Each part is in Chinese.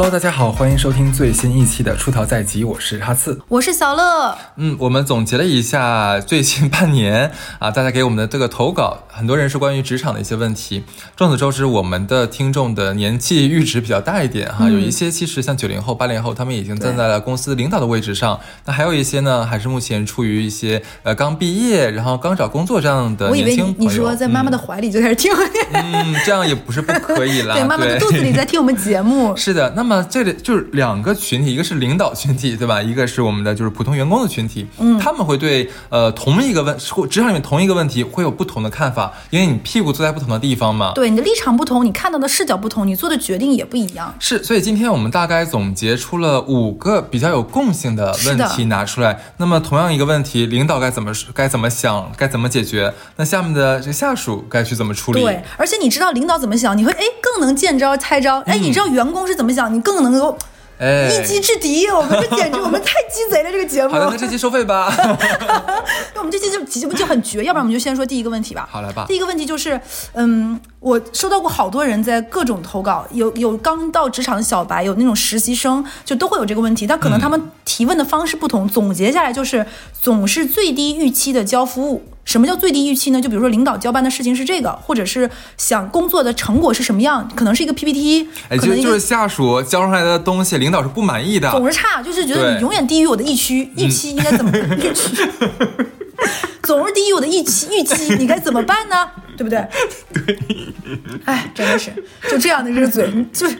Hello，大家好，欢迎收听最新一期的出逃在即，我是哈刺。我是小乐，嗯，我们总结了一下最近半年啊，大家给我们的这个投稿，很多人是关于职场的一些问题。众所周知，我们的听众的年纪阈值比较大一点哈，有一些其实像九零后、八零后，他们已经站在了公司领导的位置上。那还有一些呢，还是目前处于一些呃刚毕业，然后刚找工作这样的我以为年轻朋友。你你说在妈妈的怀里就开始听，嗯，这样也不是不可以啦。对，妈妈的肚子里在听我们节目。是的，那么这里就是两个群体，一个是领导群体，对吧？一个是我们的就是普通员工的群体。嗯，他们会对呃同一个问或职场里面同一个问题会有不同的看法，因为你屁股坐在不同的地方嘛。对，你的立场不同，你看到的视角不同，你做的决定也不一样。是，所以今天我们大概总结出了五个比较有共性的问题拿出来。那么同样一个问题，领导该怎么该怎么想，该怎么解决？那下面的这个下属该去怎么处理？对，而且你知道领导怎么想，你会哎更能见招拆招。哎，你知道员工是怎么想，你更能够哎，一击制敌。我们这简直我们太鸡贼了，这个节目。好的，那这期收费吧。那我们这期就节目就很绝，要不然我们就先说第一个问题吧。好来吧第一个问题就是，嗯，我收到过好多人在各种投稿，有有刚到职场的小白，有那种实习生，就都会有这个问题。但可能他们提问的方式不同，总结下来就是总是最低预期的交服务。什么叫最低预期呢？就比如说领导交办的事情是这个，或者是想工作的成果是什么样，可能是一个 PPT，哎，就是下属交上来的东西，领导是不满意的。总是差，就是觉得你永远低于我的预期，预期应该怎么预期？总是低于我的预期，预期你该怎么办呢？对不对？对。哎，真的是就这样的这个嘴，就是，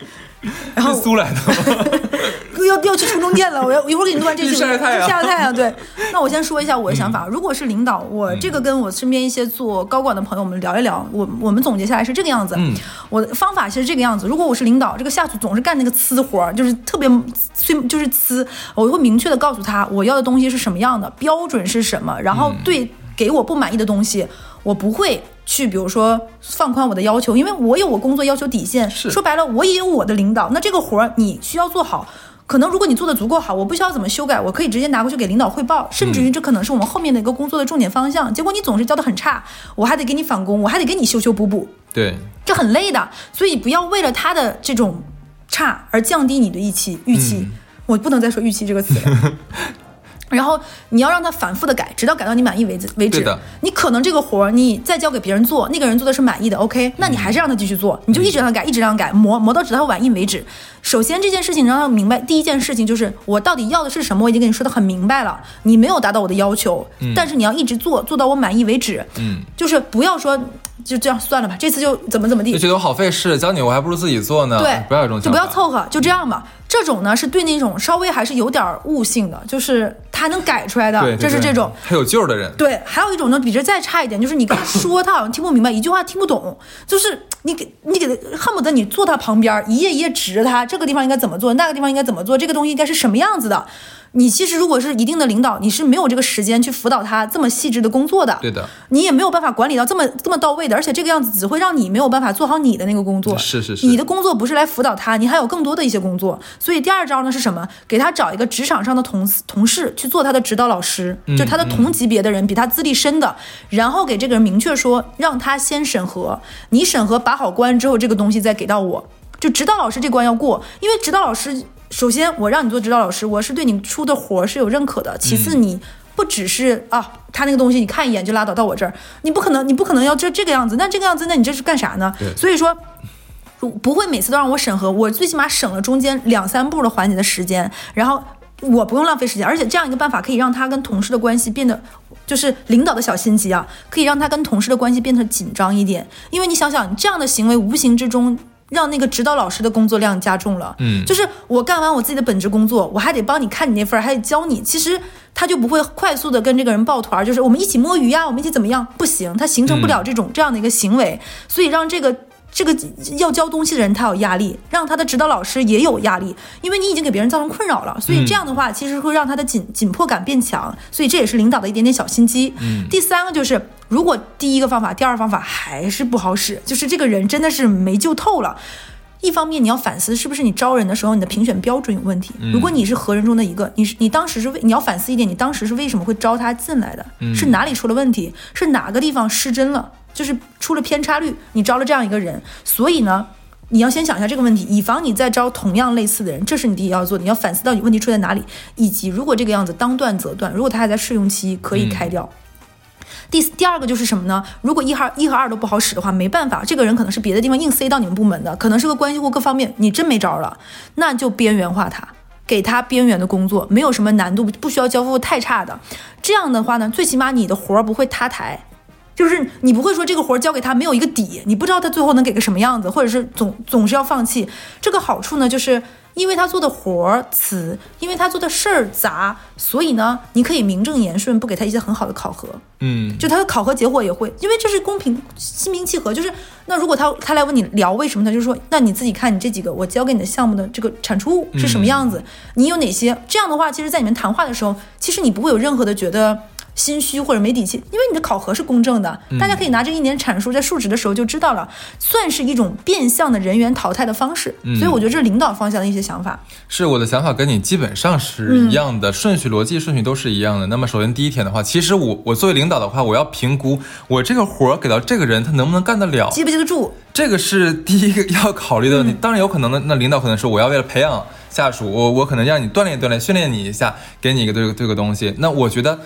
然后是租来的吗？要要去城中店了，我要一会儿给你录完这期，去晒晒太阳晒晒太阳。对，那我先说一下我的想法。如果是领导，我这个跟我身边一些做高管的朋友们聊一聊，我我们总结下来是这个样子。嗯，我的方法其实这个样子。如果我是领导，这个下属总是干那个呲活儿，就是特别催，就是呲，我会明确的告诉他我要的东西是什么样的，标准是什么，然后对给我不满意的东西，我不会。去，比如说放宽我的要求，因为我有我工作要求底线。是说白了，我也有我的领导。那这个活儿你需要做好，可能如果你做的足够好，我不需要怎么修改，我可以直接拿过去给领导汇报，甚至于这可能是我们后面的一个工作的重点方向。结果你总是教的很差，我还得给你返工，我还得给你修修补补，对，这很累的。所以不要为了他的这种差而降低你的预期。预期，嗯我不能再说预期这个词了。然后你要让他反复的改，直到改到你满意为止为止。你可能这个活儿你再交给别人做，那个人做的是满意的，OK，那你还是让他继续做，你就一直让他改，一直让他改，磨磨到直到他满意为止。首先这件事情让他明白，第一件事情就是我到底要的是什么，我已经跟你说的很明白了，你没有达到我的要求，但是你要一直做，做到我满意为止。嗯，就是不要说就这样算了吧，这次就怎么怎么地就，觉得我好费事，教你我还不如自己做呢。对，不要有这种就。不要凑合，就这样吧。这种呢是对那种稍微还是有点悟性的，就是他能改出来的，对，对对这是这种。还有救的人。对，还有一种呢，比这再差一点，就是你跟他说，他好像听不明白，一句话听不懂，就是你给你给他恨不得你坐他旁边，一页一页指着他，这个地方应该怎么做，那个地方应该怎么做，这个东西应该是什么样子的。你其实如果是一定的领导，你是没有这个时间去辅导他这么细致的工作的。对的，你也没有办法管理到这么这么到位的，而且这个样子只会让你没有办法做好你的那个工作。是是是你的工作不是来辅导他，你还有更多的一些工作。所以第二招呢是什么？给他找一个职场上的同事同事去做他的指导老师，嗯就他的同级别的人，比他资历深的，然后给这个人明确说，让他先审核，你审核把好关之后，这个东西再给到我。就指导老师这关要过，因为指导老师，首先我让你做指导老师，我是对你出的活儿是有认可的。其次，你不只是啊，他那个东西你看一眼就拉倒到我这儿，你不可能，你不可能要这这个样子。那这个样子，那你这是干啥呢？所以说。不会每次都让我审核，我最起码省了中间两三步的环节的时间，然后我不用浪费时间，而且这样一个办法可以让他跟同事的关系变得，就是领导的小心机啊，可以让他跟同事的关系变得紧张一点。因为你想想，你这样的行为无形之中让那个指导老师的工作量加重了。嗯就是我干完我自己的本职工作，我还得帮你看你那份儿，还得教你。其实他就不会快速的跟这个人抱团儿，就是我们一起摸鱼呀，我们一起怎么样？不行，他形成不了这种、这样的一个行为，所以让这个。这个要教东西的人他有压力，让他的指导老师也有压力，因为你已经给别人造成困扰了，所以这样的话其实会让他的紧紧迫感变强，所以这也是领导的一点点小心机。嗯第三个就是，如果第一个方法、第二方法还是不好使，就是这个人真的是没救透了。一方面你要反思是不是你招人的时候你的评选标准有问题。如果你是合人中的一个，你是你当时是为你要反思一点，你当时是为什么会招他进来的？是哪里出了问题？是哪个地方失真了？就是出了偏差率，你招了这样一个人，所以呢。你要先想一下这个问题，以防你再招同样类似的人，这是你第一要做的。你要反思到底问题出在哪里，以及如果这个样子当断则断，如果他还在试用期，可以开掉。第第二个就是什么呢？如果一和一和二都不好使的话，没办法，这个人可能是别的地方硬塞到你们部门的，可能是个关系户，各方面你真没招了，那就边缘化他，给他边缘的工作，没有什么难度，不需要交付太差的。这样的话呢，最起码你的活儿不会塌台。就是你不会说这个活儿交给他没有一个底，你不知道他最后能给个什么样子，或者是总总是要放弃。这个好处呢，就是因为他做的活儿次，因为他做的事儿杂，所以呢，你可以名正言顺不给他一些很好的考核。嗯，就他的考核结果也会，因为这是公平、心平气和。就是那如果他他来问你聊为什么，他就说那你自己看你这几个我交给你的项目的这个产出物是什么样子，你有哪些？这样的话，其实在你们谈话的时候，其实你不会有任何的觉得。心虚或者没底气，因为你的考核是公正的，大家可以拿这一年阐述在述职的时候就知道了，算是一种变相的人员淘汰的方式。所以我觉得这是领导方向的一些想法。是我的想法跟你基本上是一样的，顺序逻辑顺序都是一样的。那么首先第一天的话，其实我我作为领导的话，我要评估我这个活儿给到这个人他能不能干得了，记不记得住，这个是第一个要考虑的问题。当然有可能的，那领导可能说我要为了培养下属，我我可能让你锻炼锻炼，训练你一下，给你一个这个这个东西。那我觉得。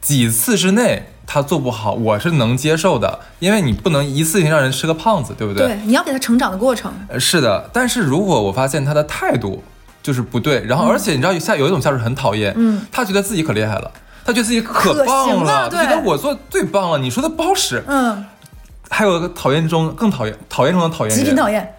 几次之内他做不好，我是能接受的，因为你不能一次性让人吃个胖子，对不对？对，你要给他成长的过程。呃，是的。但是如果我发现他的态度就是不对，然后而且你知道下有一种下属很讨厌，嗯，他觉得自己可厉害了，他觉得自己可棒了，觉得我做最棒了，你说的不好使，嗯。还有一个讨厌中更讨厌，讨厌中的讨厌，极品讨厌。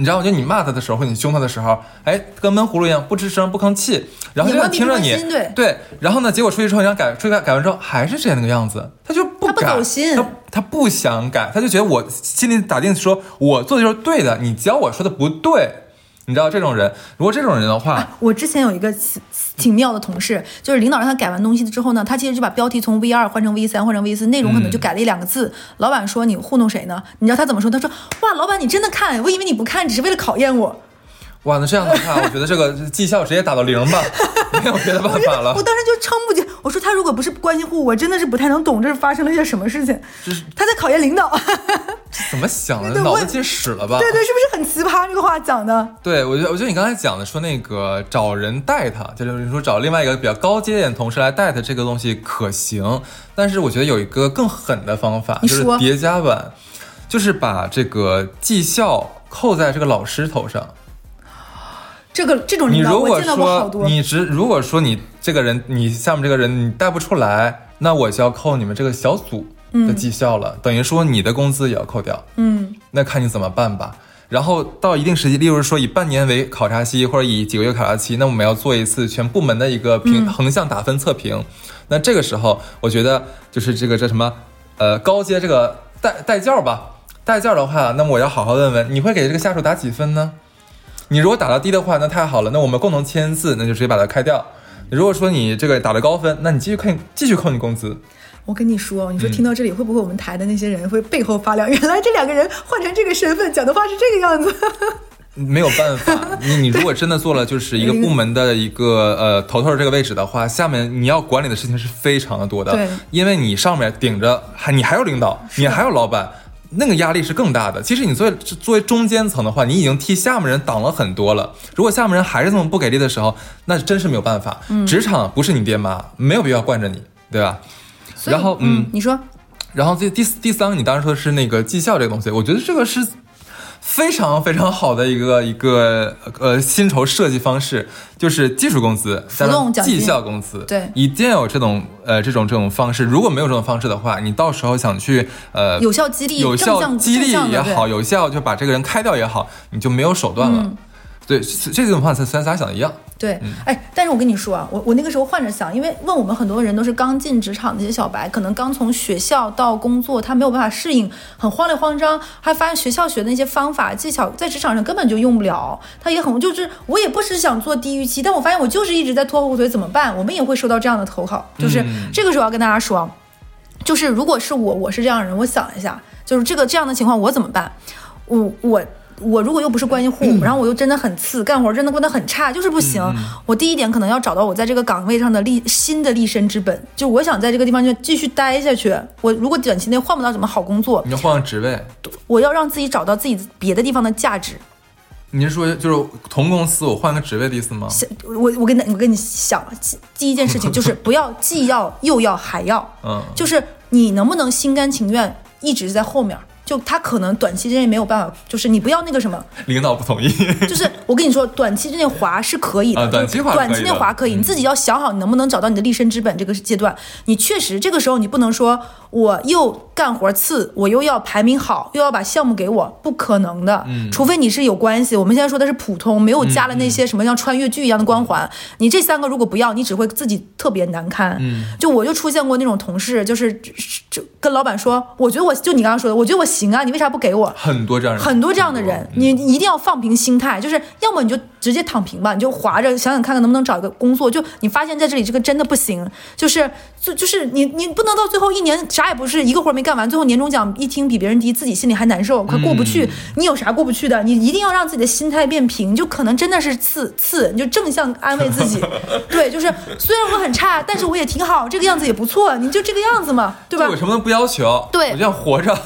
你知道，就你骂他的时候，或你凶他的时候，哎，跟闷葫芦一样，不吱声，不吭气，然后就听着你，对，然后呢，结果出去之后，你想改，出去改，改完之后还是之前那个样子，他就不改，他他不想改，他就觉得我心里打定说，我做的就是对的，你教我说的不对。你知道这种人，如果这种人的话，我之前有一个挺妙的同事，就是领导让他改完东西之后呢，他其实就把标题从 V 二换成 V 三，换成 V 四，内容可能就改了一两个字。老板说你糊弄谁呢？你知道他怎么说？他说哇，老板你真的看，我以为你不看，只是为了考验我。哇，那这样的话，我觉得这个绩效直接打到零吧，没有别的办法了。我当时就撑不起，我说他如果不是关系户，我真的是不太能懂这是发生了些什么事情。就是他在考验领导，怎么想的？脑子进屎了吧？对对，是不是很奇葩？这个话讲的。对，我觉得我觉得你刚才讲的说那个找人带他，就是你说找另外一个比较高阶点同事来带他，这个东西可行。但是我觉得有一个更狠的方法，就是叠加版，就是把这个绩效扣在这个老师头上。这个这种领导我见到过好多。你只如果说你这个人，你下面这个人你带不出来，那我就要扣你们这个小组的绩效了，等于说你的工资也要扣掉。嗯，那看你怎么办吧。然后到一定时期，例如说以半年为考察期，或者以几个月考察期，那我们要做一次全部门的一个评横向打分测评。那这个时候，我觉得就是这个这什么呃高阶这个代代教吧，代教的话，那么我要好好问问，你会给这个下属打几分呢？你如果打到低的话，那太好了，那我们共同签字，那就直接把它开掉。如果说你这个打了高分，那你继续扣，继续扣你工资。我跟你说，你说听到这里会不会我们台的那些人会背后发凉？原来这两个人换成这个身份讲的话是这个样子。没有办法，你你如果真的做了就是一个部门的一个呃头头这个位置的话，下面你要管理的事情是非常的多的。对，因为你上面顶着还你还有领导，你还有老板。那个压力是更大的。其实你作为作为中间层的话，你已经替下面人挡了很多了。如果下面人还是这么不给力的时候，那真是没有办法。职场不是你爹妈，没有必要惯着你，对吧？然后，嗯，你说，然后这第第三个，你当时说的是那个绩效这个东西，我觉得这个是。非常非常好的一个一个呃薪酬设计方式，就是技术工资加上绩效工资，对，一定要有这种呃这种这种方式。如果没有这种方式的话，你到时候想去呃有效激励、有效激励也好，有效就把这个人开掉也好，你就没有手段了。对，这几种方法咱咱想的一样。对，哎，但是我跟你说啊，我我那个时候换着想，因为问我们很多人都是刚进职场的一些小白，可能刚从学校到工作，他没有办法适应，很慌里慌张，还发现学校学的那些方法技巧在职场上根本就用不了，他也很就是我也不是想做低预期，但我发现我就是一直在拖后腿，怎么办？我们也会收到这样的投稿，就是这个时候要跟大家说，就是如果是我，我是这样的人，我想一下，就是这个这样的情况我怎么办？我我。我如果又不是关系户，然后我又真的很次，干活真的过得很差，就是不行。我第一点可能要找到我在这个岗位上的立新的立身之本，就我想在这个地方就继续待下去。我如果短期内换不到什么好工作，你要换个职位，我要让自己找到自己别的地方的价值。你是说就是同公司我换个职位的意思吗？想我我跟你我跟你想，第一件事情 就是不要既要又要还要，嗯，就是你能不能心甘情愿一直在后面。就他可能短期之内没有办法，就是你不要那个什么，领导不同意。就是我跟你说，短期之内滑是可以的，短期滑短期内滑可以，你自己要想好你能不能找到你的立身之本。这个阶段，你确实这个时候你不能说我又干活次，我又要排名好，又要把项目给我，不可能的。嗯，除非你是有关系。我们现在说的是普通，没有加了那些什么像穿越剧一样的光环。你这三个如果不要，你只会自己特别难堪。嗯，就我就出现过那种同事，就是就跟老板说，我觉得我就你刚刚说的，我觉得我行啊，你为啥不给我？很多这样人，很多这样的人，你一定要放平心态，就是要么你就直接躺平吧，你就划着想想看看能不能找一个工作。就你发现在这里这个真的不行，就是就就是你你不能到最后一年啥也不是，一个活没干完，最后年终奖一听比别人低，自己心里还难受，快过不去。你有啥过不去的？你一定要让自己的心态变平，就可能真的是次次，你就正向安慰自己。对，就是虽然我很差，但是我也挺好，这个样子也不错，你就这个样子嘛，对吧？我什么不要求，对我就要活着。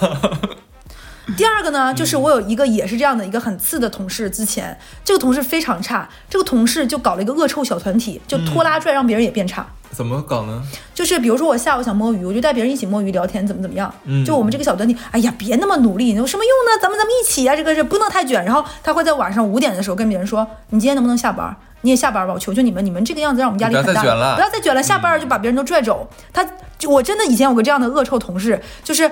第二个呢，就是我有一个也是这样的一个很次的同事，之前这个同事非常差，这个同事就搞了一个恶臭小团体，就拖拉拽让别人也变差。怎么搞呢？就是比如说我下午想摸鱼，我就带别人一起摸鱼聊天，怎么怎么样。嗯就我们这个小团体，哎呀，别那么努力，有什么用呢？咱们咱们一起啊，这个是不能太卷。然后他会在晚上五点的时候跟别人说：“你今天能不能下班？你也下班吧，我求求你们，你们这个样子让我们压力很大，不要再卷了不要再卷了，下班就把别人都拽走。他就我真的以前有个这样的恶臭同事，就是。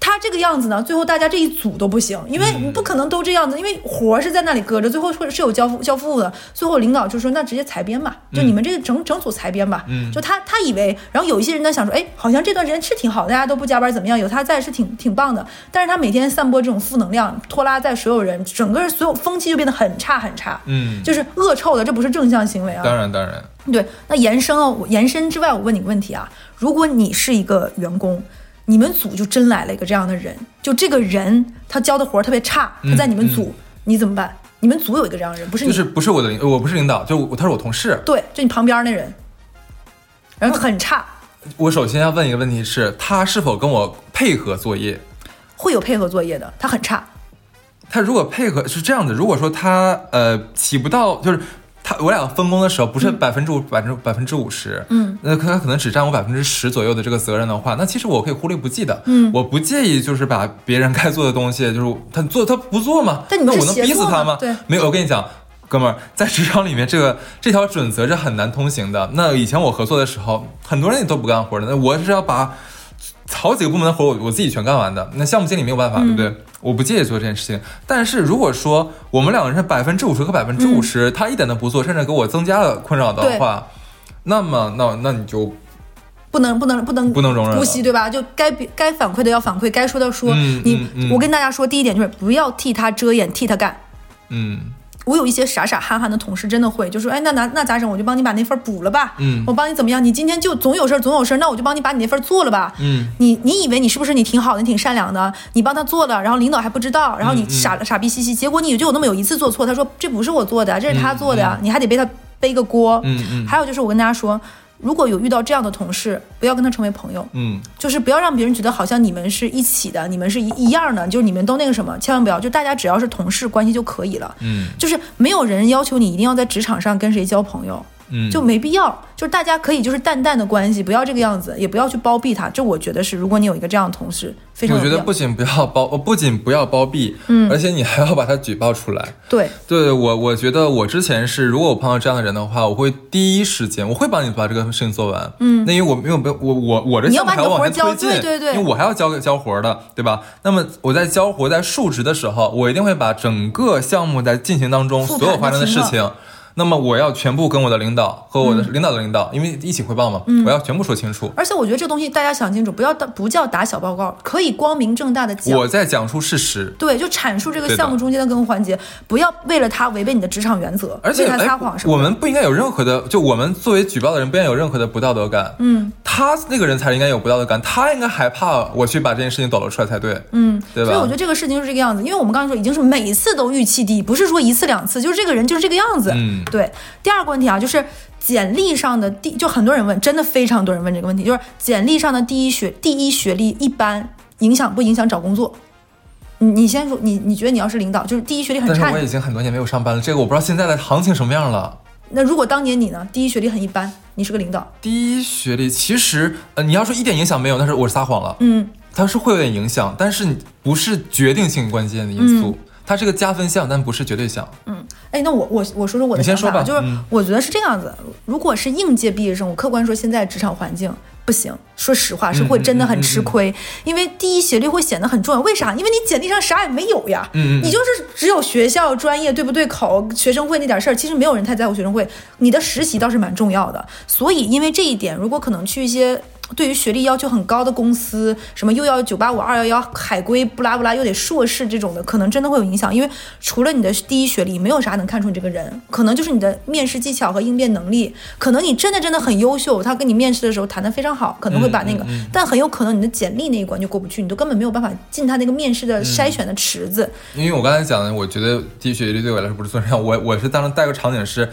他这个样子呢，最后大家这一组都不行，因为你不可能都这样子，因为活儿是在那里搁着，最后会是有交付交付的。最后领导就说：“那直接裁编吧，就你们这个整整组裁编吧。”嗯就他他以为，然后有一些人呢想说：“哎，好像这段时间是挺好，大家都不加班怎么样？有他在是挺挺棒的。”但是他每天散播这种负能量，拖拉在所有人，整个所有风气就变得很差很差，嗯，就是恶臭的，这不是正向行为啊。当然当然，对，那延伸哦，我延伸之外，我问你个问题啊，如果你是一个员工，你们组就真来了一个这样的人，就这个人他交的活儿特别差，他在你们组，你怎么办？你们组有一个这样的人，不是你，就是不是我的领，我不是领导，就我他是我同事。对，就你旁边那人，然后很差，我首先要问一个问题是，他是否跟我配合作业？会有配合作业的，他很差，他如果配合是这样的，如果说他呃起不到，就是他我俩分工的时候不是百分之五百分之百分之五十，嗯，那他可能只占我百分之十左右的这个责任的话，那其实我可以忽略不计的，嗯我不介意就是把别人该做的东西，就是他做他不做嘛，但你我能逼死他吗？对没有，我跟你讲。哥们儿，在职场里面，这个这条准则是很难通行的。那以前我合作的时候，很多人也都不干活的。那我是要把好几个部门的活我我自己全干完的。那项目经理没有办法，对不对？我不介意做这件事情。但是如果说我们两个人是百分之五十和百分之五十，他一点都不做，甚至给我增加了困扰的话，那么那那你就不能不能不能不能容忍了姑息，对吧？就该该反馈的要反馈，该说的说。嗯你、嗯嗯我跟大家说，第一点就是不要替他遮掩，替他干。嗯我有一些傻傻憨憨的同事，真的会就说，哎，那那那咋整？我就帮你把那份补了吧。嗯我帮你怎么样？你今天就总有事儿，总有事儿，那我就帮你把你那份做了吧。嗯你你以为你是不是你挺好的，你挺善良的？你帮他做了，然后领导还不知道，然后你嗯傻、傻逼兮兮，结果你就有那么有一次做错，他说这不是我做的，这是他做的呀，你还得背他背个锅。嗯嗯还有就是我跟大家说，如果有遇到这样的同事，不要跟他成为朋友。嗯就是不要让别人觉得好像你们是一起的，你们是一一样的，就是你们都那个什么，千万不要，就大家只要是同事关系就可以了。嗯就是没有人要求你一定要在职场上跟谁交朋友，嗯，就没必要。就是大家可以就是淡淡的关系，不要这个样子，也不要去包庇他。这我觉得是，如果你有一个这样的同事，非常我。觉得不仅不要包，不仅不要包庇，嗯而且你还要把他举报出来。对，对我，我觉得我之前是，如果我碰到这样的人的话，我会第一时间，我会帮你把这个事情做完。嗯那因为我没有没有我我我这你要把项目还要往你的活交前推进，对对对因为我还要交交活儿的，对吧？那么我在交活在述职的时候，我一定会把整个项目在进行当中所有发生的事情。那么我要全部跟我的领导和我的领导的领导，因为一起汇报嘛，我要全部说清楚。而且我觉得这个东西大家想清楚，不要打不叫打小报告，可以光明正大的讲。我在讲述事实，对，就阐述这个项目中间的各个环节，不要为了他违背你的职场原则，而且为他撒哎谎什么。我们不应该有任何的，就我们作为举报的人，不应该有任何的不道德感。嗯他那个人才应该有不道德感，他应该害怕我去把这件事情抖露出来才对，嗯，对吧？所以我觉得这个事情就是这个样子，因为我们刚才说已经是每次都预期低，不是说一次两次，就是这个人就是这个样子。嗯对。第二个问题啊，就是简历上的第，就很多人问，真的非常多人问这个问题，就是简历上的第一学第一学历一般影响不影响找工作？你你先说，你你觉得你要是领导，就是第一学历很差但是我，已经很多年没有上班了，这个我不知道现在的行情什么样了。那如果当年你呢，第一学历很一般，你是个领导，第一学历其实，呃，你要说一点影响没有，但是我撒谎了，嗯，它是会有点影响，但是不是决定性关键的因嗯素，它是个加分项，但不是绝对项。嗯哎，那我我我说说我的想法啊，就是说吧嗯我觉得是这样子，如果是应届毕业生，我客观说现在职场环境不行，说实话是会真的很吃亏，因为第一学历会显得很重要。为啥？因为你简历上啥也没有呀，嗯嗯你就是只有学校专业对不对口学生会那点事儿，其实没有人太在乎学生会，你的实习倒是蛮重要的。所以因为这一点，如果可能去一些。对于学历要求很高的公司，什么又要九八五、二幺幺、海归，不拉不拉，又得硕士这种的，可能真的会有影响。因为除了你的第一学历，没有啥能看出你这个人，可能就是你的面试技巧和应变能力。可能你真的真的很优秀，他跟你面试的时候谈得非常好，可能会把那个，嗯嗯嗯但很有可能你的简历那一关就过不去，你都根本没有办法进他那个面试的筛选的池子。因为我刚才讲的，我觉得第一学历对我来说不是最重要，我我是当时带个场景是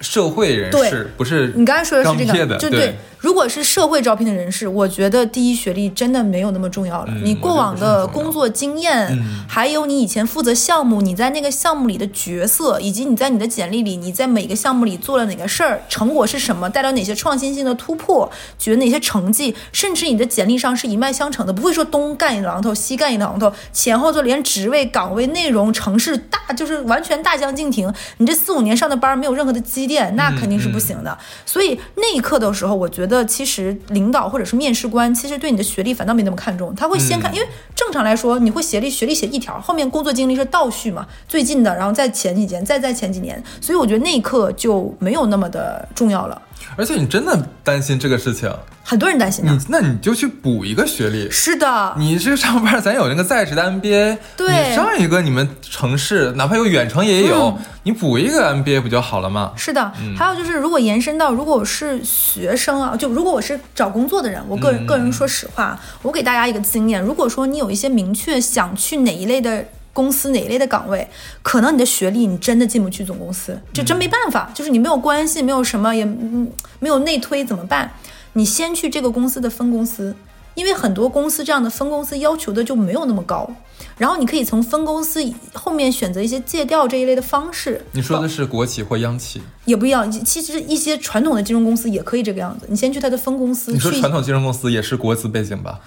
社会人士，不是你刚才说的是这个，就对。如果是社会招聘的人士，我觉得第一学历真的没有那么重要了。嗯你过往的工作经验，嗯还有你以前负责项目，你在那个项目里的角色，以及你在你的简历里，你在每个项目里做了哪个事儿，成果是什么，带来哪些创新性的突破，取得哪些成绩，甚至你的简历上是一脉相承的，不会说东干一榔头，西干一榔头，前后就连职位、岗位、内容、城市大就是完全大相径庭。你这四五年上的班没有任何的积淀，那肯定是不行的。所以那一刻的时候，我觉得其实领导或者是面试官，其实对你的学历反倒没那么看重，他会先看，嗯因为正常来说，你会学历学历写一条，后面工作经历是倒叙嘛，最近的，然后再前几年，再在前几年，所以我觉得那一刻就没有那么的重要了。而且你真的担心这个事情，很多人担心的你，那你就去补一个学历。是的，你这上班，咱有那个在职的 MBA，对。你上一个你们城市哪怕有远程也有，你补一个 MBA 不就好了吗？是的，还有就是，如果延伸到，如果我是学生啊，就如果我是找工作的人，我个人、个人说实话，我给大家一个经验，如果说你有一些明确想去哪一类的。公司哪一类的岗位，可能你的学历你真的进不去总公司，这真没办法，就是你没有关系，没有什么，也嗯没有内推怎么办？你先去这个公司的分公司，因为很多公司这样的分公司要求的就没有那么高，然后你可以从分公司后面选择一些借调这一类的方式。你说的是国企或央企？也不一样。其实一些传统的金融公司也可以这个样子，你先去它的分公司你说去，传统金融公司也是国资背景吧？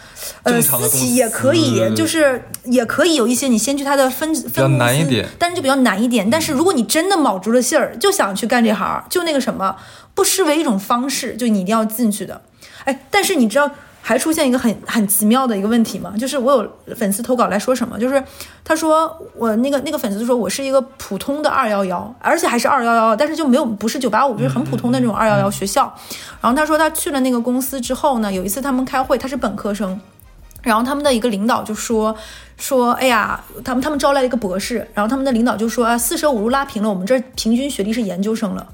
呃，私企也可以，就是也可以有一些你先去它的分分较公司难一点但是就比较难一点。但是如果你真的卯足了劲儿，就想去干这行，就那个什么，不失为一种方式，就你一定要进去的。哎，但是你知道。还出现一个很很奇妙的一个问题吗？就是我有粉丝投稿来说什么，就是他说我那个那个粉丝说我是一个普通的二幺幺，而且还是二幺幺，但是就没有不是九八五，就是很普通的那种二幺幺学校。然后他说他去了那个公司之后呢，有一次他们开会，他是本科生，然后他们的一个领导就说说，哎呀，他们他们招来了一个博士，然后他们的领导就说啊，四舍五入拉平了，我们这平均学历是研究生了，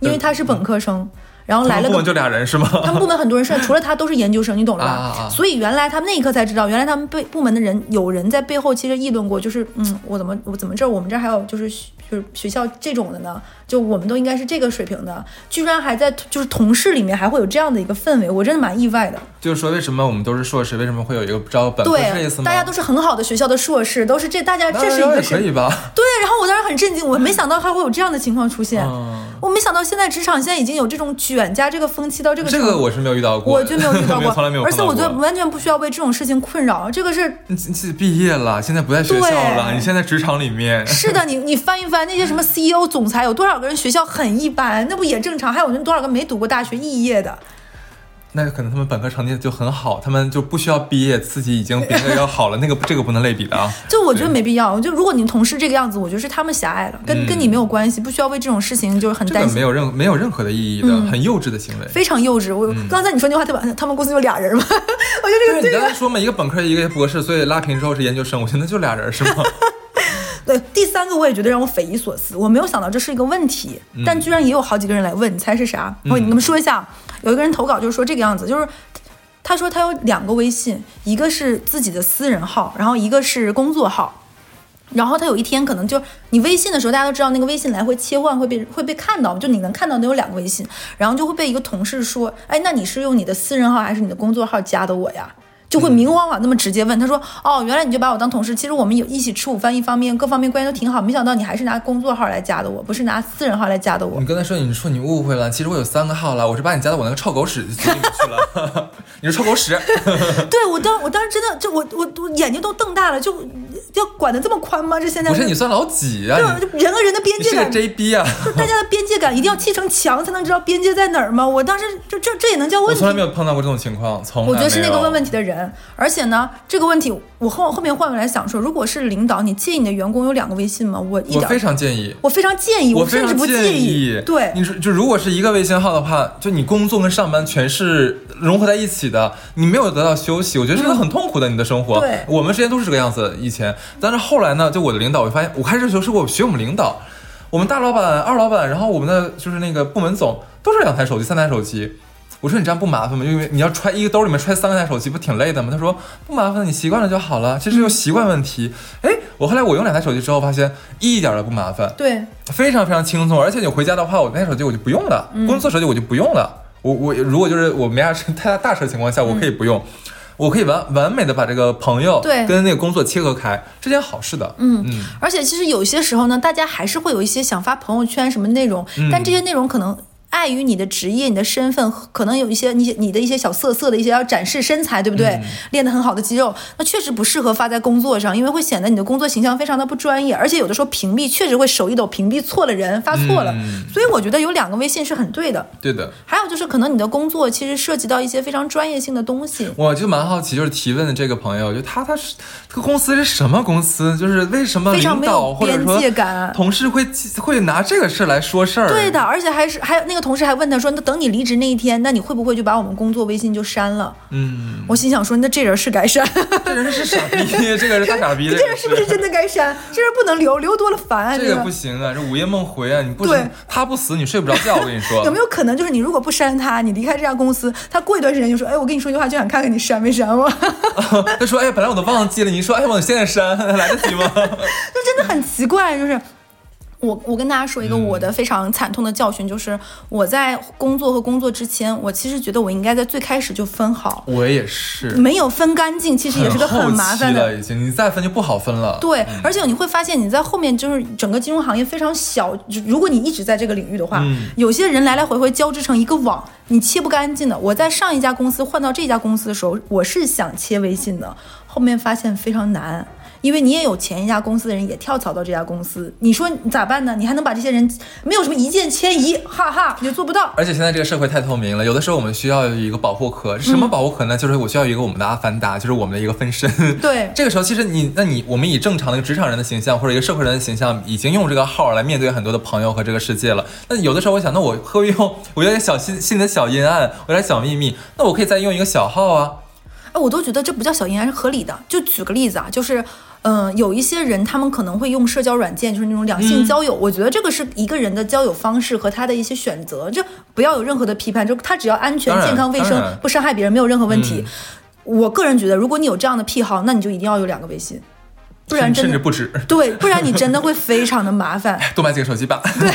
因为他是本科生。然后来了个他们部门就俩人是吗？他们部门很多人是 除了他都是研究生，你懂了吧？啊啊啊所以原来他们那一刻才知道，原来他们被部门的人有人在背后其实议论过，就是嗯，我怎么我怎么这我们这还有就是就是学校这种的呢？就我们都应该是这个水平的，居然还在就是同事里面还会有这样的一个氛围，我真的蛮意外的。就是说，为什么我们都是硕士，为什么会有一个招本科是这意思对，吗？大家都是很好的学校的硕士，都是这大家这是一个是可以吧？对，然后我当时很震惊，我没想到还会有这样的情况出现。嗯，我没想到现在职场现在已经有这种卷加这个风气到这个程度。这个我是没有遇到过，我就没有遇到过，从来没有而且。我觉得完全不需要为这种事情困扰，这个是你你毕业了，现在不在学校了，你现在职场里面，是的，你你翻一翻那些什么 CEO、总裁，有多少个人学校很一般，那不也正常？还有那多少个没读过大学肄业的？那可能他们本科成绩就很好，他们就不需要毕业，自己已经比那个要好了，那个这个不能类比的啊。就我觉得没必要。就如果你同事这个样子，我觉得是他们狭隘了，跟、嗯跟你没有关系，不需要为这种事情就是很这个担心。没有任没有任何的意义的，很幼稚的行为。非常幼稚，我、嗯刚才你说那句话，对吧？他们公司就俩人嘛，我觉得这个对，你刚才说嘛，一个本科，一个博士，所以拉平之后是研究生，我现在就俩人是吗？对，第三个我也觉得让我匪夷所思，我没有想到这是一个问题，嗯但居然也有好几个人来问，你猜是啥？我给你们说一下，有一个人投稿就是说这个样子，就是他说他有两个微信，一个是自己的私人号，然后一个是工作号。然后他有一天可能就你微信的时候，大家都知道那个微信来回切换会被会被看到，就你能看到你有两个微信，然后就会被一个同事说，哎，那你是用你的私人号还是你的工作号加的我呀？就会明晃晃那么直接问他说，哦，原来你就把我当同事，其实我们有一起吃午饭，一方面各方面关系都挺好，没想到你还是拿工作号来加的我，不是拿私人号来加的我你。刚才说你说你误会了，其实我有三个号了，我是把你加到我那个臭狗屎群里去了，你是臭狗屎。对我当我当时真的就我我我眼睛都瞪大了，就要管得这么宽吗？这现在不是你算老几啊？就人和人的边你是个界感 JB 啊！大家的边界感 一定要砌成墙才能知道边界在哪儿吗？我当时就这这也能叫问题我从？来没有碰到过这种情况，从来我觉得是那个问问。题的人，而且呢，这个问题我后后面换回来想说，如果是领导，你介意你的员工有两个微信吗？我一点我非常建议。我非常建议，我甚至不建议。对，你说就如果是一个微信号的话，就你工作跟上班全是融合在一起的，你没有得到休息，我觉得这个很痛苦的。你的生活，对我们之前都是这个样子，以前，但是后来呢，就我的领导，我发现我开始的时候是我学我们领导，我们大老板、二老板，然后我们的就是那个部门总都是两台手机、三台手机。我说你这样不麻烦吗？因为你要揣一个兜里面揣三个台手机，不挺累的吗？他说不麻烦，你习惯了就好了。其实有习惯问题。哎，我后来我用两台手机之后，发现一点都不麻烦。对，非常非常轻松，而且你回家的话，我那台手机我就不用了，嗯工作手机我就不用了。我我如果就是我没啥事太大大事的情况下，我可以不用，我可以完完美的把这个朋友嗯对跟那个工作切割开，这件好事的。嗯嗯，而且其实有些时候呢，大家还是会有一些想发朋友圈什么内容，嗯但这些内容可能。碍于你的职业、你的身份，可能有一些你你的一些小色色的一些要展示身材，对不对？嗯练得很好的肌肉，那确实不适合发在工作上，因为会显得你的工作形象非常的不专业，而且有的时候屏蔽确实会手一抖，屏蔽错了人，发错了。嗯所以我觉得有两个微信是很对的。对的。还有就是，可能你的工作其实涉及到一些非常专业性的东西。我就蛮好奇，就是提问的这个朋友，就他他是这个公司是什么公司？就是为什么非常没有领导或者边说界感同事会会拿这个事儿来说事儿？对的，而且还是还有那个同事还问他说：“那等你离职那一天，那你会不会就把我们工作微信就删了？”嗯，我心想说：“那这人是该删，这人是傻逼，这个人大傻逼，这人是不是真的该删？这人不能留，留多了烦啊！这个不行啊，这午夜梦回啊！你不对他不死，你睡不着觉。我跟你说，有没有可能就是你如果不删他，你离开这家公司，他过一段时间就说：‘哎，我跟你说句话，就想看看你删没删我。’他说：“哎，本来我都忘记了。”你说：“哎，我现在删，来得及吗就真的很奇怪，就是。我我跟大家说一个嗯我的非常惨痛的教训，就是我在工作和工作之前，我其实觉得我应该在最开始就分好？’，我也是，没有分干净，其实也是个很麻烦的已经你再分就不好分了。对，而且你会发现你在后面就是整个金融行业非常小，如果你一直在这个领域的话，嗯有些人来来回回交织成一个网，你切不干净的。我在上一家公司换到这家公司的时候，我是想切微信的，后面发现非常难。因为你也有前一家公司的人也跳槽到这家公司，你说你咋办呢？你还能把这些人没有什么一键迁移，哈哈，你就做不到。而且现在这个社会太透明了，有的时候我们需要有一个保护壳。什么保护壳呢？就是我需要一个我们的阿凡达，就是我们的一个分身。对这个时候其实你，那你我们以正常的一个职场人的形象或者一个社会人的形象，已经用这个号来面对很多的朋友和这个世界了。那有的时候我想，那我会用我有点小心心里的小阴暗，我有点小秘密，那我可以再用一个小号啊。哎，我都觉得这不叫小阴暗，是合理的。就举个例子啊，就是，嗯、有一些人他们可能会用社交软件，就是那种两性交友。我觉得这个是一个人的交友方式和他的一些选择，这不要有任何的批判，就他只要安全健康、卫生，不伤害别人，没有任何问题。我个人觉得，如果你有这样的癖好，那你就一定要有两个微信，不然甚至不止，对，不然你真的会非常的麻烦。多买几个手机吧。对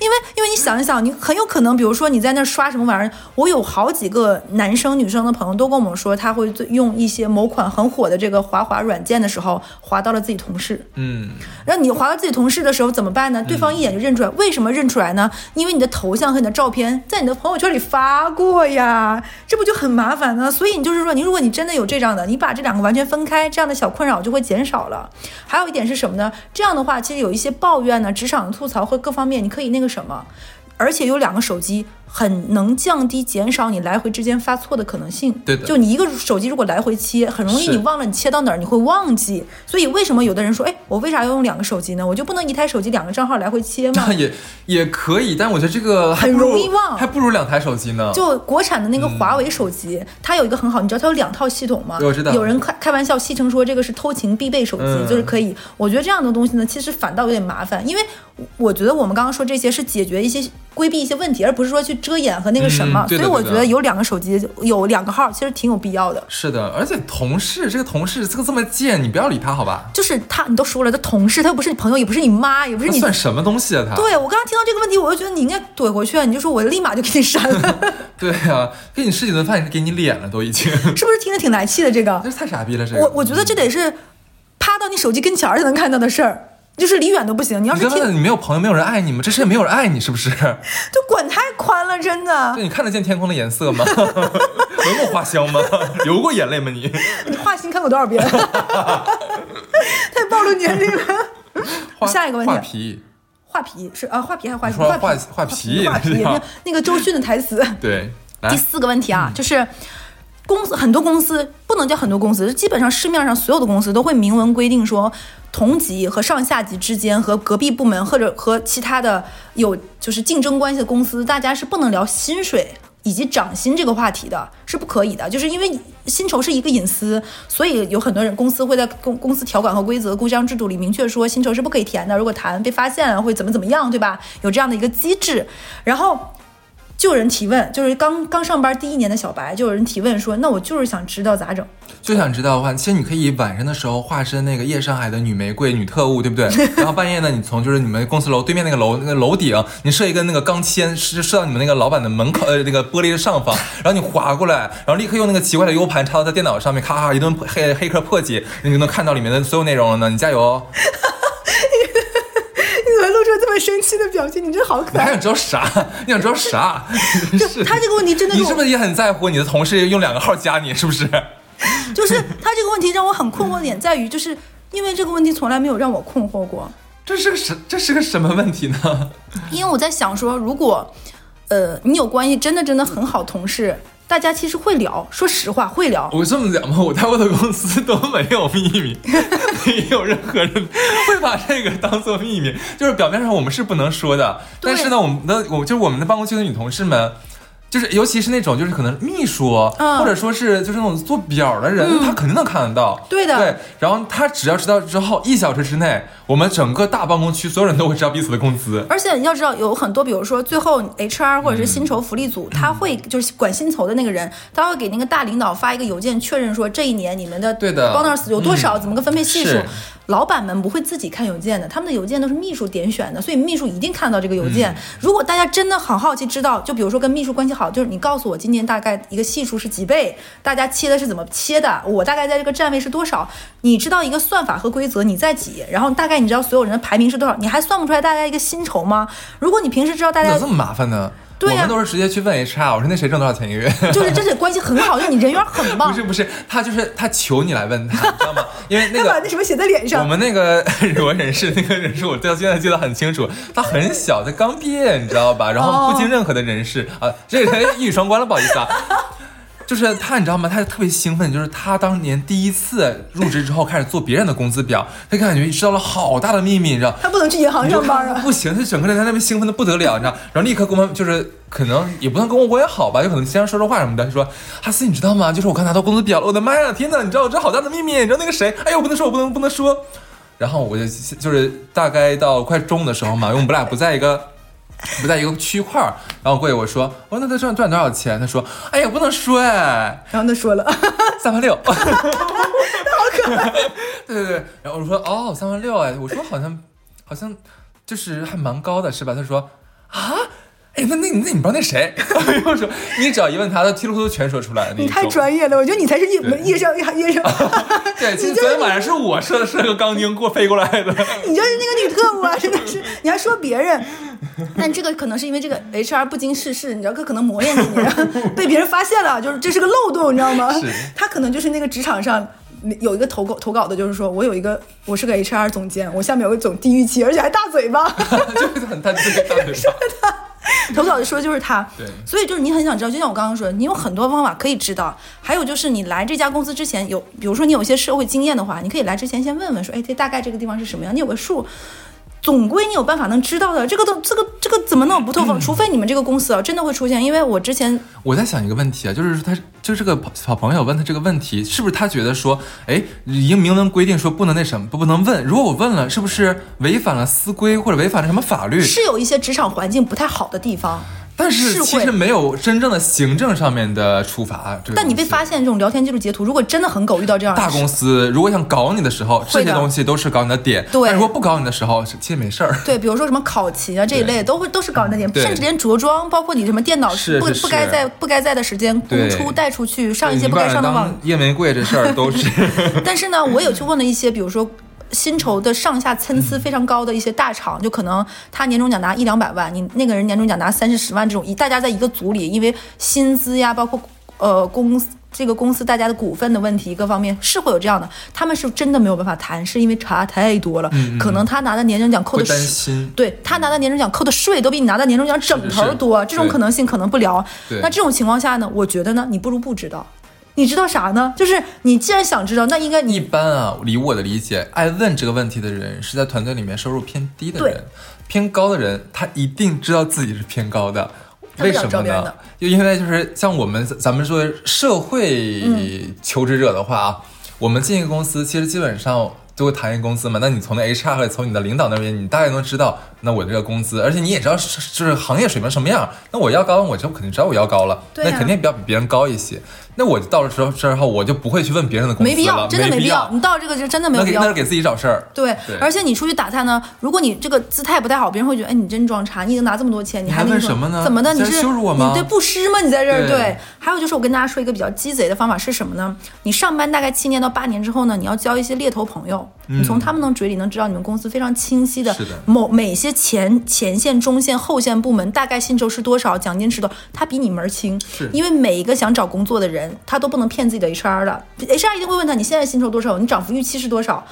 因为因为你想一想，你很有可能，比如说你在那刷什么玩意儿，我有好几个男生女生的朋友都跟我们说，他会用一些某款很火的这个滑滑软件的时候，滑到了自己同事。嗯，然后你滑到自己同事的时候怎么办呢？对方一眼就认出来，为什么认出来呢？因为你的头像和你的照片在你的朋友圈里发过呀，这不就很麻烦呢？所以你就是说，你如果你真的有这样的，你把这两个完全分开，这样的小困扰就会减少了。还有一点是什么呢？这样的话，其实有一些抱怨呢，职场的吐槽和各方面，你可以那个什么。而且有两个手机很能降低、减少你来回之间发错的可能性。对的就你一个手机如果来回切，很容易你忘了你切到哪儿，你会忘记。所以为什么有的人说，哎，我为啥要用两个手机呢？我就不能一台手机两个账号来回切吗？也也可以，但我觉得这个很容易忘还不如两台手机呢。就国产的那个华为手机，它有一个很好，你知道它有两套系统吗？我知道有人开开玩笑戏称说这个是偷情必备手机，嗯就是可以。我觉得这样的东西呢，其实反倒有点麻烦，因为我觉得我们刚刚说这些是解决一些规避一些问题，而不是说去遮掩和那个什么。嗯所以我觉得有两个手机，有两个号，其实挺有必要的。是的，而且同事这个同事这个这么贱，你不要理他好吧？就是他，你都说了，他同事，他又不是你朋友，也不是你妈，也不是你。他算什么东西啊他？对我刚刚听到这个问题，我就觉得你应该怼回去，啊，你就说我立马就给你删了，对啊、给你吃几顿饭也是，给你脸了都已经，是不是听着挺来气的？这个 这太傻逼了这个。我我觉得这得是趴到你手机跟前儿才能看到的事儿，就是离远都不行。你要你是听，根本你没有朋友，没有人爱你吗？这世界没有人爱你是不是？就管太宽了，真的对，。你看得见天空的颜色吗？闻过花香吗？流过眼泪吗你？你画心看过多少遍？太暴露年龄了。下一个问题画皮，画皮是啊，画皮还是画皮？你说画皮画画皮画皮。那个周迅的台词。对，第四个问题啊，就是公司很多公司不能叫很多公司，基本上市面上所有的公司都会明文规定说，同级和上下级之间和隔壁部门或者和其他的有就是竞争关系的公司，大家是不能聊薪水。以及涨薪这个话题的是不可以的，就是因为薪酬是一个隐私，所以有很多人公司会在公公司条款和规则、规章制度里明确说薪酬是不可以填的，如果谈被发现了会怎么怎么样，对吧？有这样的一个机制，然后就有人提问，就是刚刚上班第一年的小白，就有人提问说：“那我就是想知道咋整。就想知道的话，其实你可以晚上的时候化身那个夜上海的女玫瑰、女特务，对不对？然后半夜呢，你从就是你们公司楼对面那个楼那个楼顶，你设一个那个钢钎，射射到你们那个老板的门口呃那个玻璃的上方，然后你划过来，然后立刻用那个奇怪的 U 盘插到他电脑上面，咔咔一顿黑黑客破解，你就能看到里面的所有内容了呢。你加油哦！”生气的表情？你真好可爱。你还想知道啥？你想知道啥？就是他这个问题真的你是不是也很在乎你的同事用两个号加你？是不是？就是他这个问题让我很困惑的点在于，就是因为这个问题从来没有让我困惑过。这是个什这是个什么问题呢？因为我在想说，如果呃你有关系真的真的很好同事，大家其实会聊，说实话会聊。我这么讲吧，我待过的公司都没有秘密，没有任何人 会把这个当做秘密。就是表面上我们是不能说的，但是呢，我们的我就是我们的办公区的女同事们。就是，尤其是那种就是可能秘书，嗯或者说是就是那种做表的人，他肯定能看得到。对的对。然后他只要知道之后，一小时之内，我们整个大办公区所有人都会知道彼此的工资。而且你要知道，有很多，比如说最后 HR 或者是薪酬福利组，他会就是管薪酬的那个人，他会给那个大领导发一个邮件，确认说这一年你们的对的 bonus 有多少，怎么个分配系数是。老板们不会自己看邮件的，他们的邮件都是秘书点选的，所以秘书一定看到这个邮件。如果大家真的很好奇知道，就比如说跟秘书关系好，就是你告诉我今年大概一个系数是几倍，大家切的是怎么切的，我大概在这个站位是多少，你知道一个算法和规则你在几，然后大概你知道所有人的排名是多少，你还算不出来大家一个薪酬吗？如果你平时知道大家这么麻烦呢？对呀我们都是直接去问 HR，我说那谁挣多少钱一个月？就是真是关系很好，就是你人缘很棒 不是，不是，他就是他求你来问他，你知道吗？因为那个 他把那什么写在脸上我。们那个我人事那个人事，我到现在记得很清楚，他很小，他刚毕业，你知道吧？然后不经任何的人事、啊，这个人一语双关了，不好意思啊。就是他，你知道吗？他特别兴奋，就是他当年第一次入职之后开始做别人的工资表，他感觉知道了好大的秘密，你知道。他不能去银行上班啊！不行，他整个人在那边兴奋的不得了，你知道，然后立刻跟我们就是可能也不能跟我关系好吧，有可能先说说话什么的，就说哈斯你知道吗？就是我刚拿到工资表了，我的妈呀，天哪，你知道我这好大的秘密，你知道那个谁？哎呀，我不能说，我不能不能说。然后我就就是大概到快中午的时候嘛，因为我们俩不在一个。不在一个区块儿，然后过去我说，我说那他赚赚多少钱？他说，哎呀，不能说哎，然后他说了，三万六，好可爱。对对对，然后我说哦，三万六哎，我说好像好像就是还蛮高的是吧？他说啊。哎，那那那你不知道那谁？我说你只要一问他，他稀里糊涂全说出来。你太专业了，我觉得你才是夜夜上夜上，对，其实 昨天晚上是我说的是个钢筋过飞过来的。你就是那个女特务啊，真的是，你还说别人。但这个可能是因为这个 HR 不经世事，你知道，他可能磨练几年，被别人发现了，就是这是个漏洞，你知道吗是？他可能就是那个职场上有一个投稿投稿的，就是说我有一个，我是个 HR 总监，我下面有个总地狱期，而且还大嘴巴。就是很他这个大嘴巴。投稿的说就是他。对所以就是你很想知道，就像我刚刚说，你有很多方法可以知道。还有就是你来这家公司之前有，比如说你有一些社会经验的话，你可以来之前先问问说，哎，这大概这个地方是什么样，你有个数。总归你有办法能知道的，这个都这个这个怎么能有不透风？除非你们这个公司啊真的会出现，因为我之前我在想一个问题啊，就是他就是这个小朋友问他这个问题，是不是他觉得说，哎，已经明文规定说不能那什么，不不能问，如果我问了，是不是违反了司规或者违反了什么法律？是有一些职场环境不太好的地方，但是其实没有真正的行政上面的处罚。这个但你被发现这种聊天记录截图，如果真的很狗，遇到这样的大公司如果想搞你的时候，这些东西都是搞你的点。对但如果不搞你的时候，其实没事儿。对，比如说什么考勤啊这一类，都会都是搞你的点，甚至连着装，包括你什么电脑不是不不该在不该在的时间公出带出去，上一些不该上的网当夜玫瑰这事儿都是。但是呢，我有去问了一些，比如说。薪酬的上下参差非常高的一些大厂，就可能他年终奖拿一两百万，你那个人年终奖拿三四十万，这种一大家在一个组里，因为薪资呀，包括呃公司这个公司大家的股份的问题，各方面是会有这样的，他们是真的没有办法谈，是因为差太多了，可能他拿的年终奖扣的税心，对他拿的年终奖扣的税都比你拿的年终奖整头是是。多，这种可能性可能不聊。那这种情况下呢，我觉得呢，你不如不知道。你知道啥呢？就是你既然想知道，那应该你一般啊，以我的理解，爱问这个问题的人是在团队里面收入偏低的人，偏高的人他一定知道自己是偏高的。为什么呢？就因为就是像我们咱们说社会嗯求职者的话啊，我们进一个公司，其实基本上就会谈一个工资嘛。那你从那 HR 或者从你的领导那边，你大概能知道，那我这个工资，而且你也知道是就是行业水平什么样。那我要高，我就肯定知道我要高了，对啊那肯定比要比别人高一些。那我到了时候之后，我就不会去问别人的工资了，没必要，真的没必要。你到这个就真的没有必要那是。给自己找事儿。对对，而且你出去打探呢，如果你这个姿态不太好，别人会觉得，哎，你真装叉，你已经拿这么多钱，你还问什么呢怎么的？你是羞辱我吗你对不施吗？你在这儿对对。还有就是我跟大家说一个比较鸡贼的方法是什么呢？你上班大概七年到八年之后呢，你要交一些猎头朋友，你从他们的嘴里能知道你们公司非常清晰的某每些前前线、中线、后线部门大概薪酬是多少，奖金是多少，他比你门儿清。是。因为每一个想找工作的人，他都不能骗自己的 HR 的，HR 一定会问他你现在薪酬多少，你涨幅预期是多少。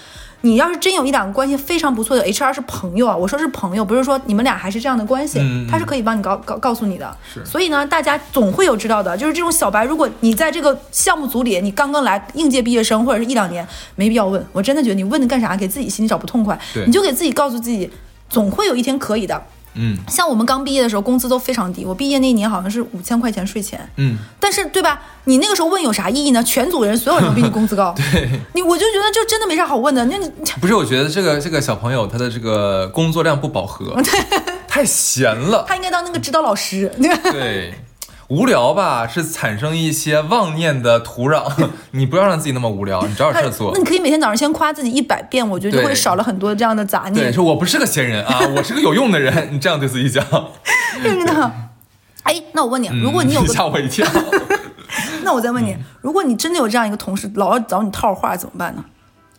你要是真有一两个关系非常不错的 HR 是朋友啊，我说是朋友，不是说你们俩还是这样的关系，他是可以帮你告告告诉你的。所以呢，大家总会有知道的，就是这种小白，如果你在这个项目组里，你刚刚来应届毕业生或者是一两年，没必要问。我真的觉得你问的干啥？给自己心里找不痛快，你就给自己告诉自己，总会有一天可以的。嗯像我们刚毕业的时候，工资都非常低，我毕业那一年好像是五千块钱税前。嗯，但是对吧？你那个时候问有啥意义呢？全组人所有人都比你工资高，对，你我就觉得就真的没啥好问的。那你 不是，我觉得这个这个小朋友他的这个工作量不饱和，太闲了，他应该当那个指导老师。对。无聊吧，是产生一些妄念的土壤。你不要让自己那么无聊，你找点事儿做那。你可以每天早上先夸自己一百遍，我觉得就会少了很多这样的杂对，念。说我不是个闲人啊，我是个有用的人。你这样对自己讲，真的。哎，那我问你，如果你有嗯个，吓我一跳。那我再问嗯你，如果你真的有这样一个同事，老要找你套话怎么办呢？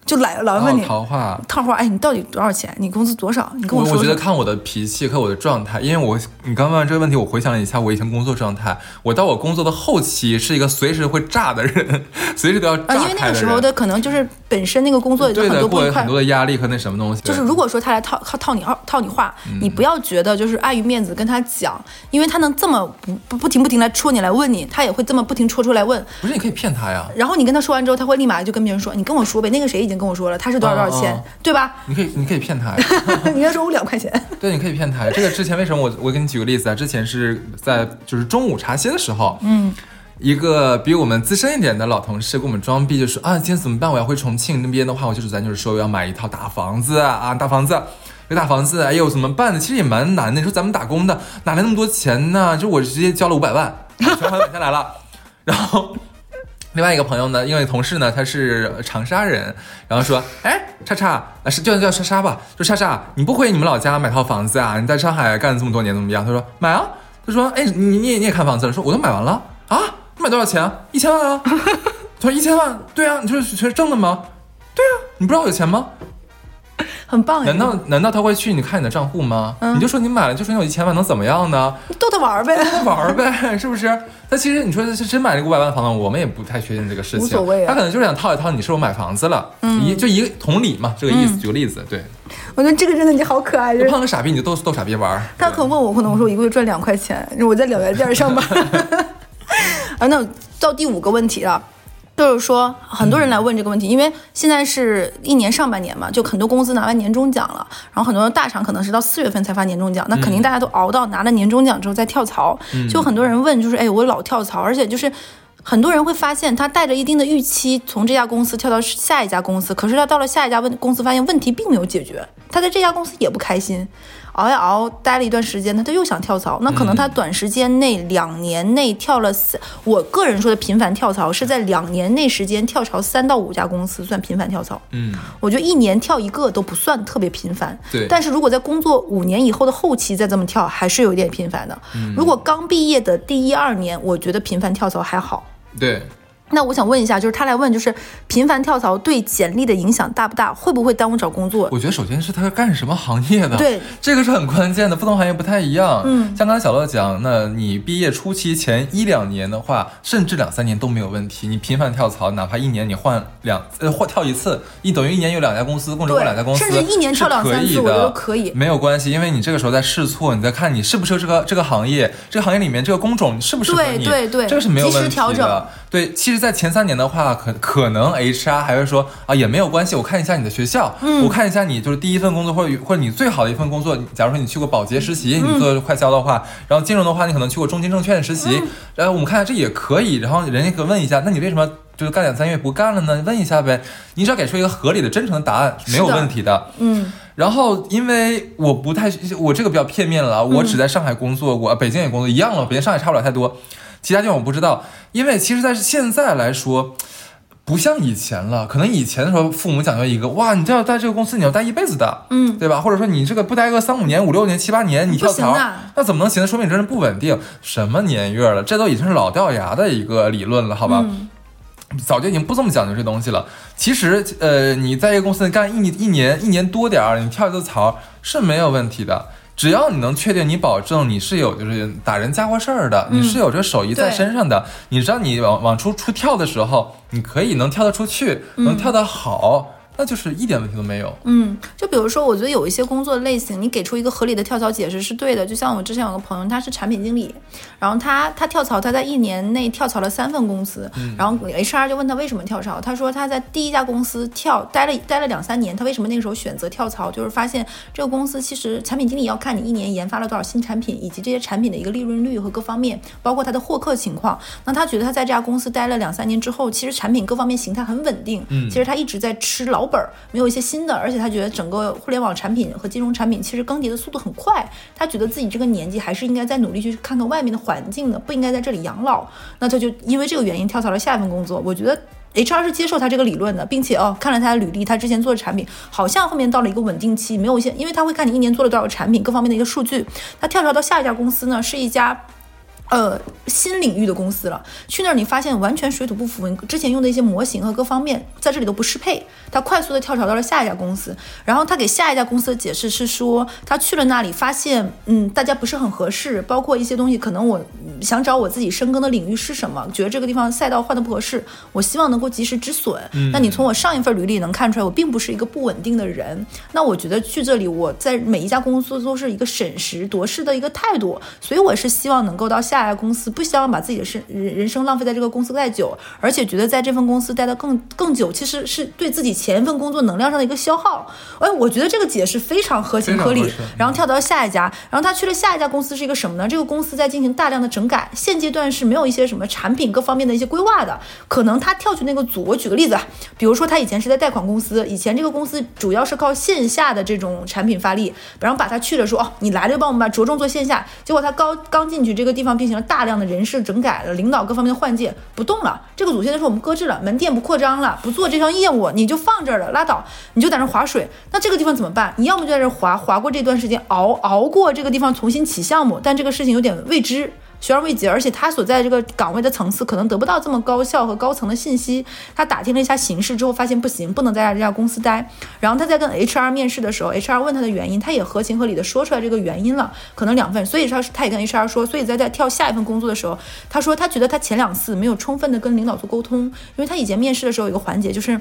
就来老问你哦桃花，套话，哎，你到底多少钱？你工资多少？你跟我说我觉得。看我的脾气和我的状态，因为我你刚问完这个问题，我回想了一下我以前工作状态，我到我工作的后期是一个随时会炸的人，随时都要炸啊，因为那。个时候的可能就是本身那个工作也就，很多很，多的压力和那什么东西。就是如果说他来套套套你套套你话，嗯你不要觉得就是碍于面子跟他讲，因为他能这么不不不停不停来戳你来问你，他也会这么不停戳出来问。不是你可以骗他呀，然后你跟他说完之后，他会立马就跟别人说：“你跟我说呗，那个谁已经跟我说了，他是多少多少钱，对吧你可以你可以骗他呀。”你跟他说我两块钱，对，你可以骗他。这个之前为什么我我给你举个例子啊？之前是在就是中午茶歇的时候，嗯，一个比我们资深一点的老同事给我们装逼，就说啊，今天怎么办？我要回重庆那边的话，我就是咱就是说要买一套大房子啊，啊大房子。这大房子，哎呦，怎么办呢？其实也蛮难的。你说咱们打工的哪来那么多钱呢？就我直接交了五百万，全款买下来了。然后另外一个朋友呢，因为同事呢他是长沙人，然后说，哎，叉叉，啊是就叫莎莎吧，说莎莎，你不回你们老家买套房子啊？你在上海干了这么多年怎么样？他说买啊，他说，哎，你你也你也看房子了？说我都买完了啊，你买多少钱啊？一千万啊？他说一千万，对啊，你说是挣的吗？对啊，你不知道有钱吗？很棒哎。难道难道他会去你看你的账户吗？嗯你就说你买了，就说你有一千万，能怎么样呢？逗他玩呗，逗他？玩呗，是不是？他其实你说是真买了个五百万的房子，我们也不太确定这个事情。无所谓啊他可能就是想套一套你是我买房子了，一就一个同理嘛，这个意思。举个例子，对，我觉得这个真的你好可爱，就就是碰个傻逼你就逗逗傻逼玩儿。他可能问我，可能我说我一个月赚两块钱，我在两元店上班。啊，那到第五个问题了。就是说，很多人来问这个问题，因为现在是一年上半年嘛，就很多公司拿完年终奖了，然后很多大厂可能是到四月份才发年终奖，那肯定大家都熬到拿了年终奖之后再跳槽。就很多人问，就是哎，我老跳槽，而且就是很多人会发现，他带着一定的预期从这家公司跳到下一家公司，可是他到了下一家问公司，发现问题并没有解决，他在这家公司也不开心，熬呀熬，待了一段时间，他他又想跳槽。那可能他短时间内两年内跳了三，我个人说的频繁跳槽是在两年内时间跳槽三到五家公司算频繁跳槽。嗯，我觉得一年跳一个都不算特别频繁，对但是如果在工作五年以后的后期再这么跳，还是有一点频繁的。嗯如果刚毕业的第一二年，我觉得频繁跳槽还好。对。那我想问一下，就是他来问，就是频繁跳槽对简历的影响大不大？会不会耽误找工作？我觉得首先是他是干什么行业的，对，这个是很关键的，不同行业不太一样。嗯像刚才小乐讲，那你毕业初期前一两年的话，甚至两三年都没有问题。你频繁跳槽，哪怕一年你换两呃换跳一次，你等于一年有两家公司，共职过对两家公司，甚至一年跳两三次我觉得可以没有关系，因为你这个时候在试错，你在看你适不适合这个这个行业，这个行业里面这个工种适不适合对你，对对这个是没有问题调整的。对，其实，在前三年的话，可可能 HR 还会说啊，也没有关系，我看一下你的学校，嗯。我看一下你就是第一份工作或者或者你最好的一份工作，假如说你去过保洁实习，嗯。你做快销的话，然后金融的话，你可能去过中金证券实习，嗯。然后我们看这也可以，然后人家可问一下，那你为什么就是干两三个月不干了呢？问一下呗，你只要给出一个合理的、真诚的答案，没有问题的。嗯。然后，因为我不太，我这个比较片面了啊，我只在上海工作过，北京也工作一样了，北京上海差不了太多，其他地方我不知道。因为其实，在现在来说，不像以前了，可能以前的时候，父母讲究一个，哇，你这要在这个公司，你要待一辈子的，嗯，对吧？或者说你这个不待个三五年、五六年、七八年，你跳槽那怎么能行呢？说明你这人不稳定。什么年月了？这都已经是老掉牙的一个理论了，好吧？嗯早就已经不这么讲究这东西了。其实，呃，你在一个公司干一年、一年、一年多点儿，你跳一次槽是没有问题的。只要你能确定，你保证你是有就是打人家伙事儿的，你是有这手艺在身上的，你知道你往往出出跳的时候，你可以能跳得出去，能跳得好，那就是一点问题都没有。嗯，就比如说，我觉得有一些工作类型，你给出一个合理的跳槽解释是对的。就像我之前有个朋友，他是产品经理，然后他他跳槽，他在一年内跳槽了三份公司，然后 HR 就问他为什么跳槽，他说他在第一家公司跳待了待了两三年，他为什么那个时候选择跳槽，就是发现这个公司其实产品经理要看你一年研发了多少新产品，以及这些产品的一个利润率和各方面，包括他的获客情况。那他觉得他在这家公司待了两三年之后，其实产品各方面形态很稳定，嗯其实他一直在吃老老本儿，没有一些新的，而且他觉得整个互联网产品和金融产品其实更迭的速度很快，他觉得自己这个年纪还是应该再努力去看看外面的环境的，不应该在这里养老。那他就因为这个原因跳槽了下一份工作。我觉得 HR 是接受他这个理论的，并且哦，看了他的履历，他之前做的产品好像后面到了一个稳定期，没有一些，因为他会看你一年做了多少个产品，各方面的一个数据。他跳槽到下一家公司呢，是一家。呃，新领域的公司了，去那儿你发现完全水土不服，你之前用的一些模型和各方面在这里都不适配。他快速的跳槽到了下一家公司，然后他给下一家公司的解释是说，他去了那里发现，嗯，大家不是很合适，包括一些东西，可能我嗯想找我自己深耕的领域是什么，觉得这个地方赛道换的不合适，我希望能够及时止损。那你从我上一份履历能看出来，我并不是一个不稳定的人。那我觉得去这里，我在每一家公司都是一个审时度势的一个态度，所以我是希望能够到下一家公司，不希望把自己的生人人生浪费在这个公司太久，而且觉得在这份公司待得更更久，其实是对自己前一份工作能量上的一个消耗。哎，我觉得这个解释非常合情合理合。然后跳到下一家，然后他去了下一家公司是一个什么呢？这个公司在进行大量的整改，现阶段是没有一些什么产品各方面的一些规划的，可能他跳去那个组。我举个例子啊，比如说他以前是在贷款公司，以前这个公司主要是靠线下的这种产品发力，然后把他去了说哦，你来了就帮我们把着重做线下，结果他刚刚进去这个地方进行了大量的人事整改了，领导各方面的换届不动了，这个组现在说我们搁置了，门店不扩张了，不做这项业务，你就放这儿了，拉倒，你就在那划水。那这个地方怎么办？你要么就在这划划过这段时间，熬熬过这个地方重新起项目，但这个事情有点未知。悬而未决，而且他所在这个岗位的层次可能得不到这么高效和高层的信息。他打听了一下形势之后，发现不行，不能在这家公司待。然后他在跟 HR 面试的时候，HR 问他的原因，他也合情合理的说出来这个原因了，可能两份。所以他他也跟 HR 说，所以在在跳下一份工作的时候，他说他觉得他前两次没有充分的跟领导做沟通，因为他以前面试的时候有一个环节就是。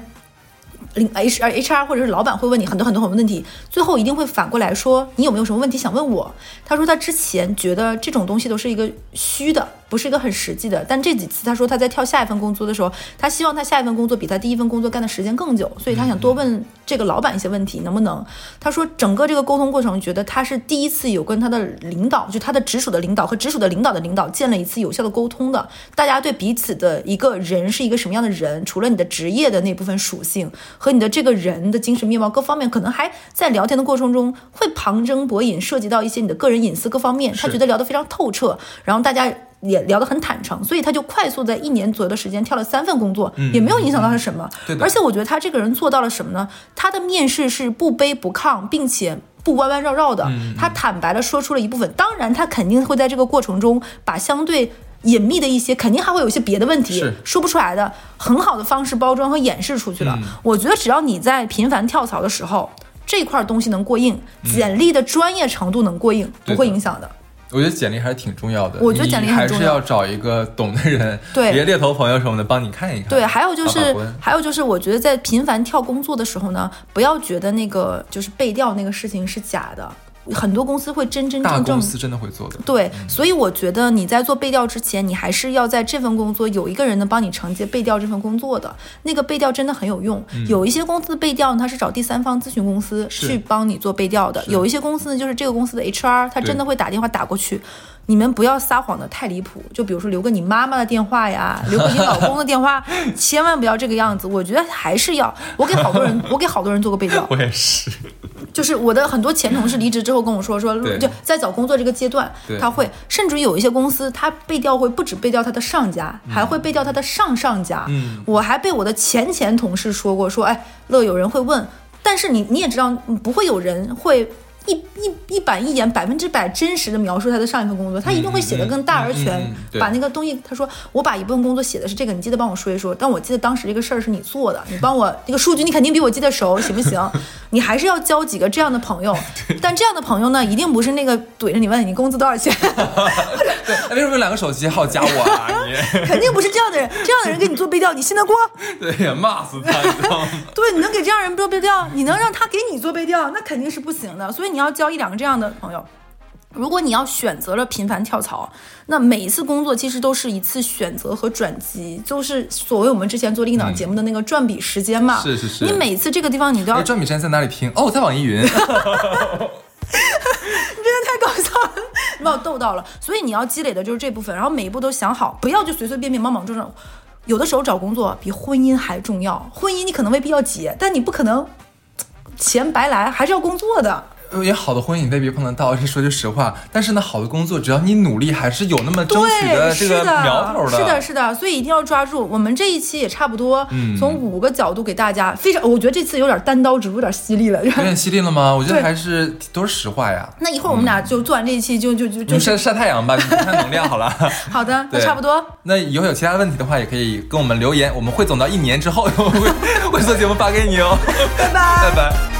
领 H H R 或者是老板会问你很多很多很多问题，最后一定会反过来说你有没有什么问题想问我？他说他之前觉得这种东西都是一个虚的。不是一个很实际的，但这几次他说他在跳下一份工作的时候，他希望他下一份工作比他第一份工作干的时间更久，所以他想多问这个老板一些问题，能不能？他说整个这个沟通过程，觉得他是第一次有跟他的领导，就他的直属的领导和直属的领导的领导建了一次有效的沟通的，大家对彼此的一个人是一个什么样的人，除了你的职业的那部分属性和你的这个人的精神面貌各方面，可能还在聊天的过程中会旁征博引，涉及到一些你的个人隐私各方面，他觉得聊得非常透彻，然后大家。也聊得很坦诚，所以他就快速在一年左右的时间跳了三份工作，也没有影响到他什么。而且我觉得他这个人做到了什么呢？他的面试是不卑不亢，并且不弯弯绕绕的。他坦白的说出了一部分，当然他肯定会在这个过程中把相对隐秘的一些，肯定还会有一些别的问题说不出来的，很好的方式包装和掩饰出去了。我觉得只要你在频繁跳槽的时候，这块东西能过硬，简历的专业程度能过硬，不会影响的。我觉得简历还是挺重要的。我觉得简历还是要找一个懂的人，对，别猎头朋友什么的帮你看一看。对，还有就是，还有就是，我觉得在频繁跳工作的时候呢，不要觉得那个就是背调那个事情是假的。很多公司会真真正正，公司真的会做的。对，所以我觉得你在做背调之前，你还是要在这份工作有一个人能帮你承接背调这份工作的。那个背调真的很有用。有一些公司的背调呢，他是找第三方咨询公司去帮你做背调的；有一些公司呢，就是这个公司的 HR，他真的会打电话打过去。你们不要撒谎的太离谱，就比如说留个你妈妈的电话呀，留个你老公的电话，千万不要这个样子。我觉得还是要，我给好多人，我给好多人做过背调。我也是。就是我的很多前同事离职之后跟我说，说就在找工作这个阶段，他会甚至于有一些公司，他背调会不止背调他的上家，还会背调他的上上家。嗯，我还被我的前前同事说过，说哎，乐有人会问，但是你你也知道，不会有人会。一一一板一眼，百分之百真实的描述他的上一份工作，他一定会写的更大而全，把那个东西，他说我把一部分工作写的是这个，你记得帮我说一说。但我记得当时这个事儿是你做的，你帮我那个数据，你肯定比我记得熟，行不行？你还是要交几个这样的朋友，但这样的朋友呢，一定不是那个怼着你问你工资多少钱。对，为什么有两个手机号加我啊？你肯定不是这样的人，这样的人给你做背调，你信得过？对呀，骂死他！对，你能给这样人做背调，你能让他给你做背调，那肯定是不行的。所以你要交一两个这样的朋友。如果你要选择了频繁跳槽，那每一次工作其实都是一次选择和转机，就是所谓我们之前做另一档节目的那个转笔时间嘛。是是是。你每次这个地方你都要转笔时间在哪里听？哦，在网易云。你 真的太搞笑了，你把我逗到了。所以你要积累的就是这部分，然后每一步都想好，不要就随随便便莽莽撞撞。有的时候找工作比婚姻还重要，婚姻你可能未必要结，但你不可能钱白来，还是要工作的。也好的婚姻未必碰得到，这说句实话。但是呢，好的工作只要你努力，还是有那么争取的这个苗头的。是的，是的，所以一定要抓住。我们这一期也差不多，从五个角度给大家非常，我觉得这次有点单刀直入，有点犀利了。有点 犀利了吗？我觉得还是都是实话呀。那一会儿我们俩就做完这一期，就就就就晒晒太阳吧，补充能量好了。好的，那差不多。那以后有其他问题的话，也可以跟我们留言，我们汇总到一年之后会会做节目发给你哦。拜拜，拜拜。